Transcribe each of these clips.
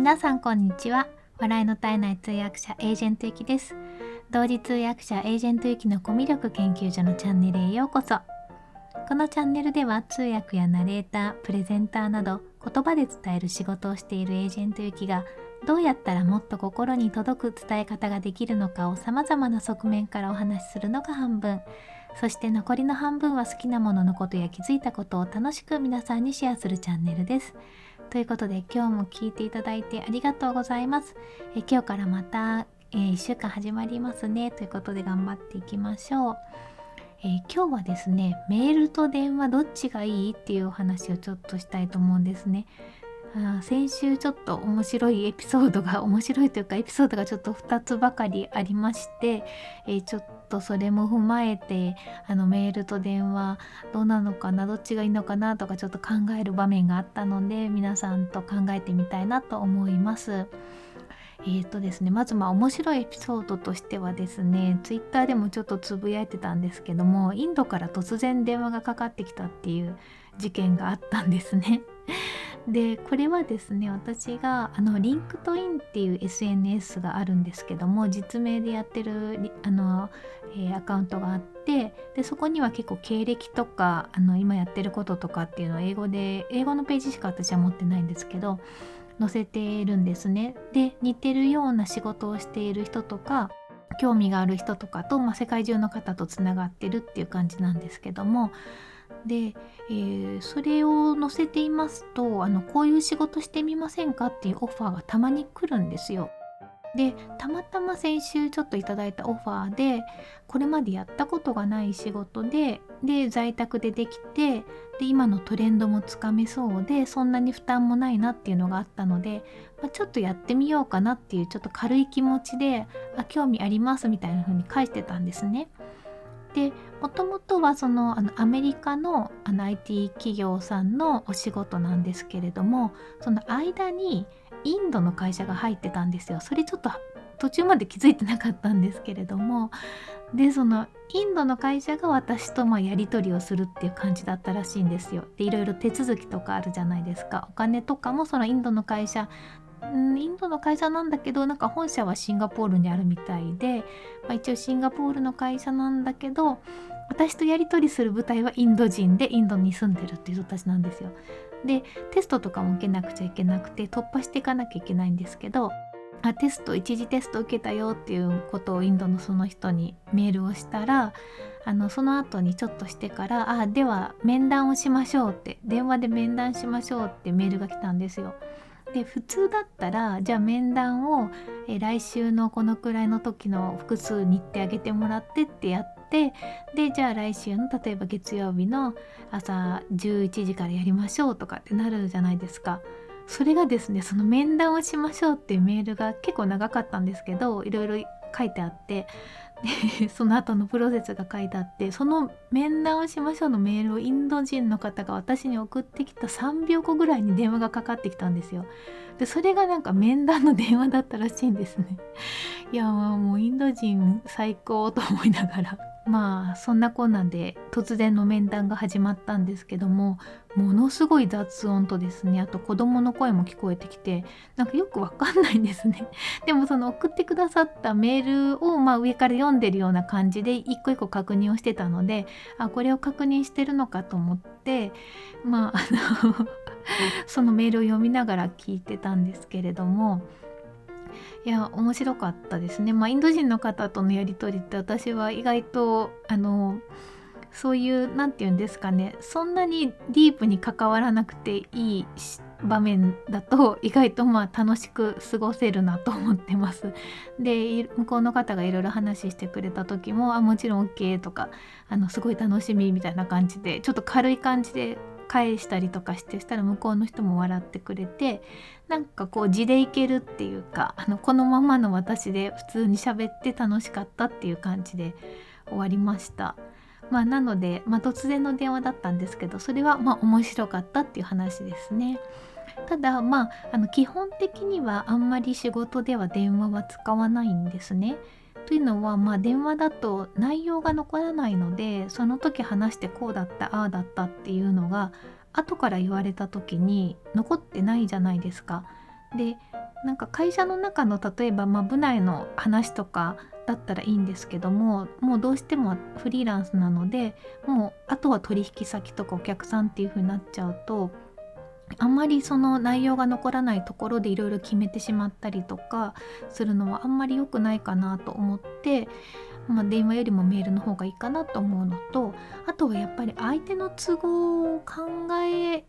皆さんこんにちは。笑いの絶えない通訳者エージェントゆきです。同時通訳者エージェントゆきのコミュ力研究所のチャンネルへようこそ。このチャンネルでは通訳やナレータープレゼンターなど言葉で伝える仕事をしているエージェントゆきがどうやったらもっと心に届く伝え方ができるのかを様々な側面からお話しするのが半分。そして残りの半分は好きなもののことや気づいたことを楽しく皆さんにシェアするチャンネルです。ということで今日も聞いていただいてありがとうございます。え今日からまた、えー、1週間始まりますねということで頑張っていきましょう。えー、今日はですねメールと電話どっちがいいっていうお話をちょっとしたいと思うんですね。あ先週ちょっと面白いエピソードが面白いというかエピソードがちょっと2つばかりありまして、えー、ちょっとそれも踏まえてあのメールと電話どうなのかなどっちがいいのかなとかちょっと考える場面があったので皆さんと考えてみたいなと思います。えーとですね、まずまあ面白いエピソードとしてはですねツイッターでもちょっとつぶやいてたんですけどもインドから突然電話がかかってきたっていう事件があったんですね。でこれはですね私があの LinkedIn っていう SNS があるんですけども実名でやってるあの、えー、アカウントがあってでそこには結構経歴とかあの今やってることとかっていうのを英語で英語のページしか私は持ってないんですけど載せてるんですね。で似てるような仕事をしている人とか興味がある人とかと、まあ、世界中の方とつながってるっていう感じなんですけどもで、えー、それを載せていますとあのこういう仕事してみませんかっていうオファーがたまに来るんですよ。でたまたま先週ちょっといただいたオファーでこれまでやったことがない仕事でで在宅でできてで今のトレンドもつかめそうでそんなに負担もないなっていうのがあったので、まあ、ちょっとやってみようかなっていうちょっと軽い気持ちであ興味ありますみたいな風に返してたんですね。でもともとはそのあのアメリカのあの IT 企業さんのお仕事なんですけれどもその間にインドの会社が入ってたんですよそれちょっと途中まで気づいてなかったんですけれどもでそのインドの会社が私とまあやり取りをするっていう感じだったらしいんですよ。でいろいろ手続きとかあるじゃないですかお金とかもそのインドの会社インドの会社なんだけどなんか本社はシンガポールにあるみたいで、まあ、一応シンガポールの会社なんだけど私とやり取りする部隊はインド人でインドに住んでるっていう人たちなんですよ。でテストとかも受けなくちゃいけなくて突破していかなきゃいけないんですけどあテスト一次テスト受けたよっていうことをインドのその人にメールをしたらあのその後にちょっとしてから「あでは面談をしましょう」って電話で面談しましょうってメールが来たんですよ。で普通だったらじゃあ面談を、え来週のこのくらいの時の複数日程あげてもらってってやってでじゃあ来週の例えば月曜日の朝11時からやりましょうとかってなるじゃないですか。それがですねその面談をしましょうっていうメールが結構長かったんですけどいろいろ書いてあって その後のプロセスが書いてあってその面談をしましょうのメールをインド人の方が私に送ってきた3秒後ぐらいに電話がかかってきたんですよ。でそれがなんか面談の電話だったらしいんですね。いやもうインド人最高と思いながらまあそんなこんなんで突然の面談が始まったんですけどもものすごい雑音とですねあと子供の声も聞こえてきてなんかよくわかんないんですね。でもその送ってくださったメールをまあ上から読んでるような感じで一個一個確認をしてたのであこれを確認してるのかと思ってまああの そのメールを読みながら聞いてたんですけれどもいや面白かったですね。まあ、インド人の方とのやり取りって私は意外とあのそういう何て言うんですかねそんなにディープに関わらなくていい場面だと 意外とまあ楽しく過ごせるなと思ってます。で向こうの方がいろいろ話してくれた時もあもちろん OK とかあのすごい楽しみみたいな感じでちょっと軽い感じで返したりとかしてしたら向こうの人も笑ってくれてなんかこう地でいけるっていうかあのこのままの私で普通に喋って楽しかったっていう感じで終わりました。まあ、なので、まあ、突然の電話だったんですけどそれはまあ面白かったっていう話ですね。ただまああの基本的にはあんまり仕事では電話は使わないんですね。というのはまあ電話だと内容が残らないのでその時話してこうだったああだったっていうのが後から言われた時に残ってないじゃないですか。でなんか会社の中の例えばまあ部内の話とかだったらいいんですけどももうどうしてもフリーランスなのでもうあとは取引先とかお客さんっていう風になっちゃうとあんまりその内容が残らないところでいろいろ決めてしまったりとかするのはあんまり良くないかなと思って、まあ、電話よりもメールの方がいいかなと思うのとあとはやっぱり相手の都合を考え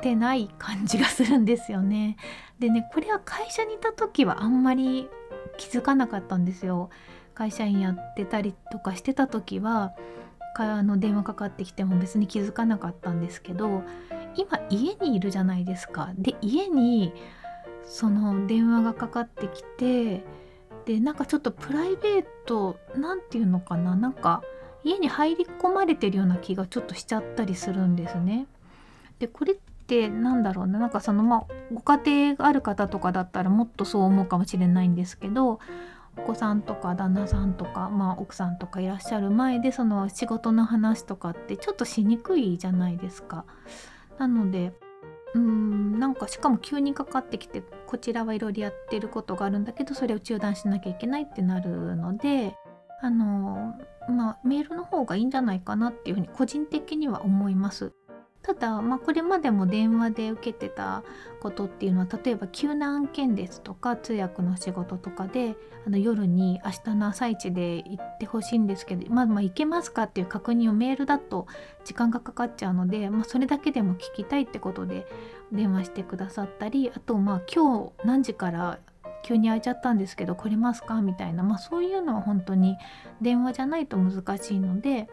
てない感じがするんですよね。でねこれは会社にいた時はあんまり気づかなかったんですよ。会社員やってたりとかしてた時はあの電話かかってきても別に気づかなかったんですけど今家にいるじゃないですか。で家にその電話がかかってきてでなんかちょっとプライベート何て言うのかななんか家に入り込まれてるような気がちょっとしちゃったりするんですね。でこれってなんだろうななんかそのまあご家庭がある方とかだったらもっとそう思うかもしれないんですけどお子さんとか旦那さんとか、まあ、奥さんとかいらっしゃる前でその仕事の話とかってちょっとしにくいじゃないですか。なのでうーんなんかしかも急にかかってきてこちらはいろいろやってることがあるんだけどそれを中断しなきゃいけないってなるのであのまあメールの方がいいんじゃないかなっていうふうに個人的には思います。ただ、まあ、これまでも電話で受けてたことっていうのは例えば急な案件ですとか通訳の仕事とかであの夜に明日の朝一で行ってほしいんですけど、まあ、まあ行けますかっていう確認をメールだと時間がかかっちゃうので、まあ、それだけでも聞きたいってことで電話してくださったりあとまあ今日何時から急に空いちゃったんですけど来れますかみたいな、まあ、そういうのは本当に電話じゃないと難しいので。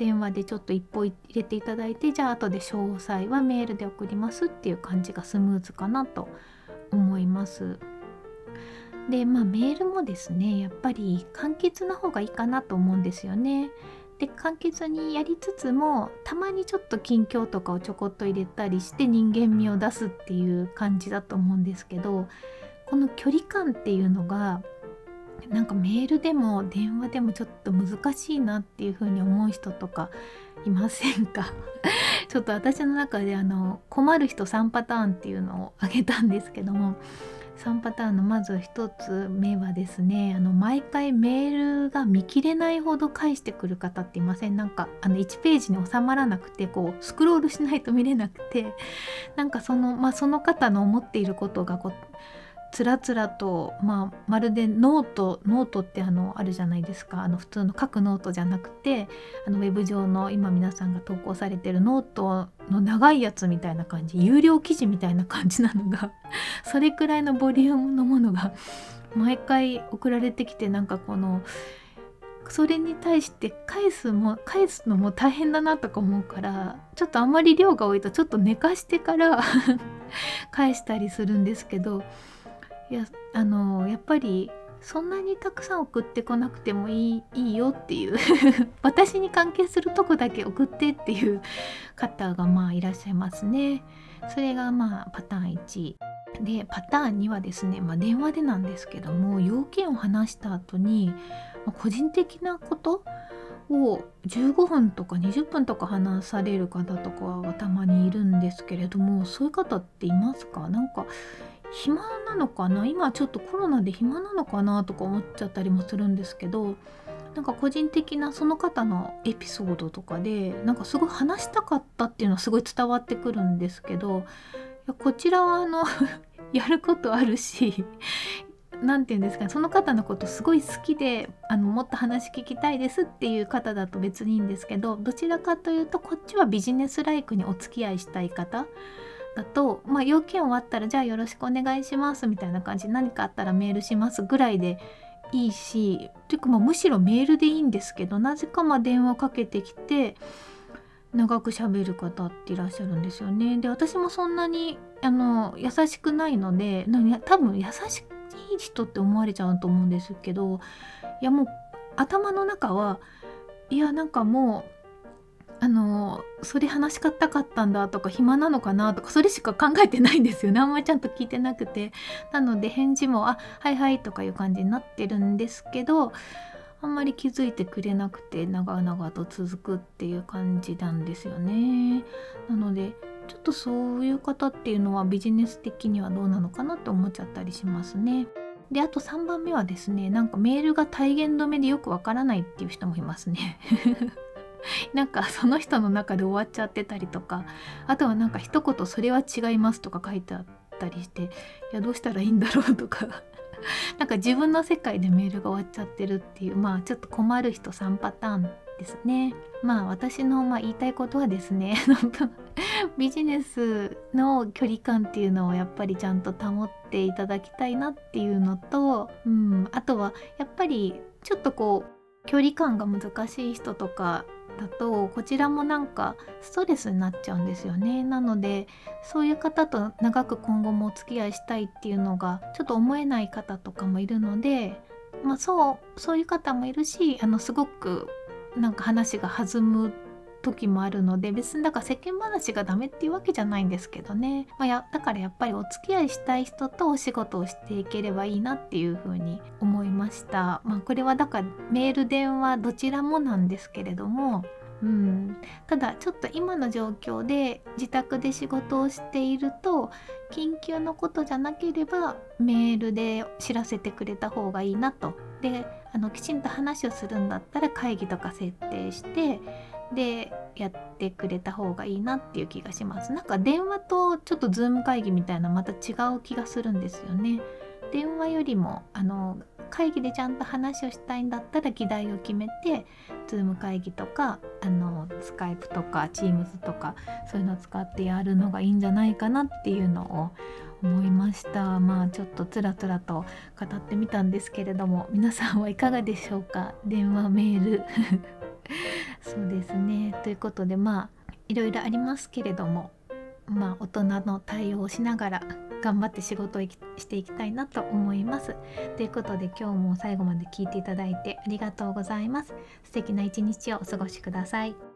電話でちょっと一歩入れていただいてじゃあ後で詳細はメールで送りますっていう感じがスムーズかなと思います。でまあメールもですねやっぱり簡潔な方がいいかなと思うんですよね。で簡潔にやりつつもたまにちょっと近況とかをちょこっと入れたりして人間味を出すっていう感じだと思うんですけどこの距離感っていうのがなんかメールでも電話でもちょっと難しいなっていう風に思う人とかいませんか？ちょっと私の中であの困る人3パターンっていうのを挙げたんですけども3パターンのまず1つ目はですねあの毎回メールが見切れないほど返してくる方っていません？なんかあの1ページに収まらなくてこうスクロールしないと見れなくてなんかその,、まあ、その方の思っていることがこうつらつらと、まあ、まるで note、note ってあのあるじゃないですか。あの普通の書くノートじゃなくてあのウェブ上の今皆さんが投稿されてるノートの長いやつみたいな感じ有料記事みたいな感じなのが それくらいのボリュームのものが毎回送られてきてなんかこのそれに対して返すも返すのも大変だなとか思うからちょっとあんまり量が多いとちょっと寝かしてから 返したりするんですけどやあのやっぱりそんなにたくさん送ってこなくてもいいいいよっていう 私に関係するとこだけ送ってっていう方がまあいらっしゃいますね。それがまあパターン1。でパターン2はですね、まあ、電話でなんですけども要件を話した後に、まあ、個人的なことを15分とか20分とか話される方とかはたまにいるんですけれどもそういう方っていますか？なんか暇なのかな？今ちょっとコロナで暇なのかなとか思っちゃったりもするんですけどなんか個人的なその方のエピソードとかでなんかすごい話したかったっていうのはすごい伝わってくるんですけどいやこちらはあの やることあるし何て言うんですかねその方のことすごい好きであのもっと話聞きたいですっていう方だと別にいいんですけどどちらかというとこっちはビジネスライクにお付き合いしたい方だと、まあ、要件終わったらじゃあよろしくお願いしますみたいな感じ何かあったらメールしますぐらいでいいしというかまむしろメールでいいんですけどなぜかまあ電話かけてきて長く喋る方っていらっしゃるんですよね。で私もそんなにあの優しくないので多分優しい人って思われちゃうと思うんですけどいやもう頭の中はいやなんかもうあのそれ話し方かったんだとか暇なのかなとかそれしか考えてないんですよねあんまりちゃんと聞いてなくてなので返事も「あはいはい」とかいう感じになってるんですけどあんまり気づいてくれなくて長々と続くっていう感じなんですよねなのでちょっとそういう方っていうのはビジネス的にはどうなのかなって思っちゃったりしますね。であと3番目はですねなんかメールが体言止めでよくわからないっていう人もいますね。なんかその人の中で終わっちゃってたりとかあとはなんか一言「それは違います」とか書いてあったりしていやどうしたらいいんだろうとか なんか自分の世界でメールが終わっちゃってるっていうまあちょっと困る人3パターンですね。まあ私のまあ言いたいことはですね ビジネスの距離感っていうのをやっぱりちゃんと保っていただきたいなっていうのと、うん、あとはやっぱりちょっとこう距離感が難しい人とかだとこちらもなんかストレスになっちゃうんですよね。なのでそういう方と長く今後もお付き合いしたいっていうのがちょっと思えない方とかもいるのでまあそうそういう方もいるしあのすごくなんか話が弾む時もあるので別にだから世間話がダメっていうわけじゃないんですけどね、まあ、やだからやっぱりお付き合いしたい人とお仕事をしていければいいなっていうふうに思いました。まあ、これはだからメール電話どちらもなんですけれどもうん、ただちょっと今の状況で自宅で仕事をしていると緊急のことじゃなければメールで知らせてくれた方がいいなと。であのきちんと話をするんだったら会議とか設定してでやってくれた方がいいなっていう気がします。なんか電話とちょっとズーム会議みたいなまた違う気がするんですよね。電話よりもあの会議でちゃんと話をしたいんだったら議題を決めて Zoom 会議とかあのスカイプとか Teams とかそういうのを使ってやるのがいいんじゃないかなっていうのを思いました。まあちょっとつらつらと語ってみたんですけれども皆さんはいかがでしょうか？電話メール。そうですねということでまあいろいろありますけれどもまあ大人の対応をしながら頑張って仕事をしていきたいなと思います。ということで今日も最後まで聞いていただいてありがとうございます。素敵な一日をお過ごしください。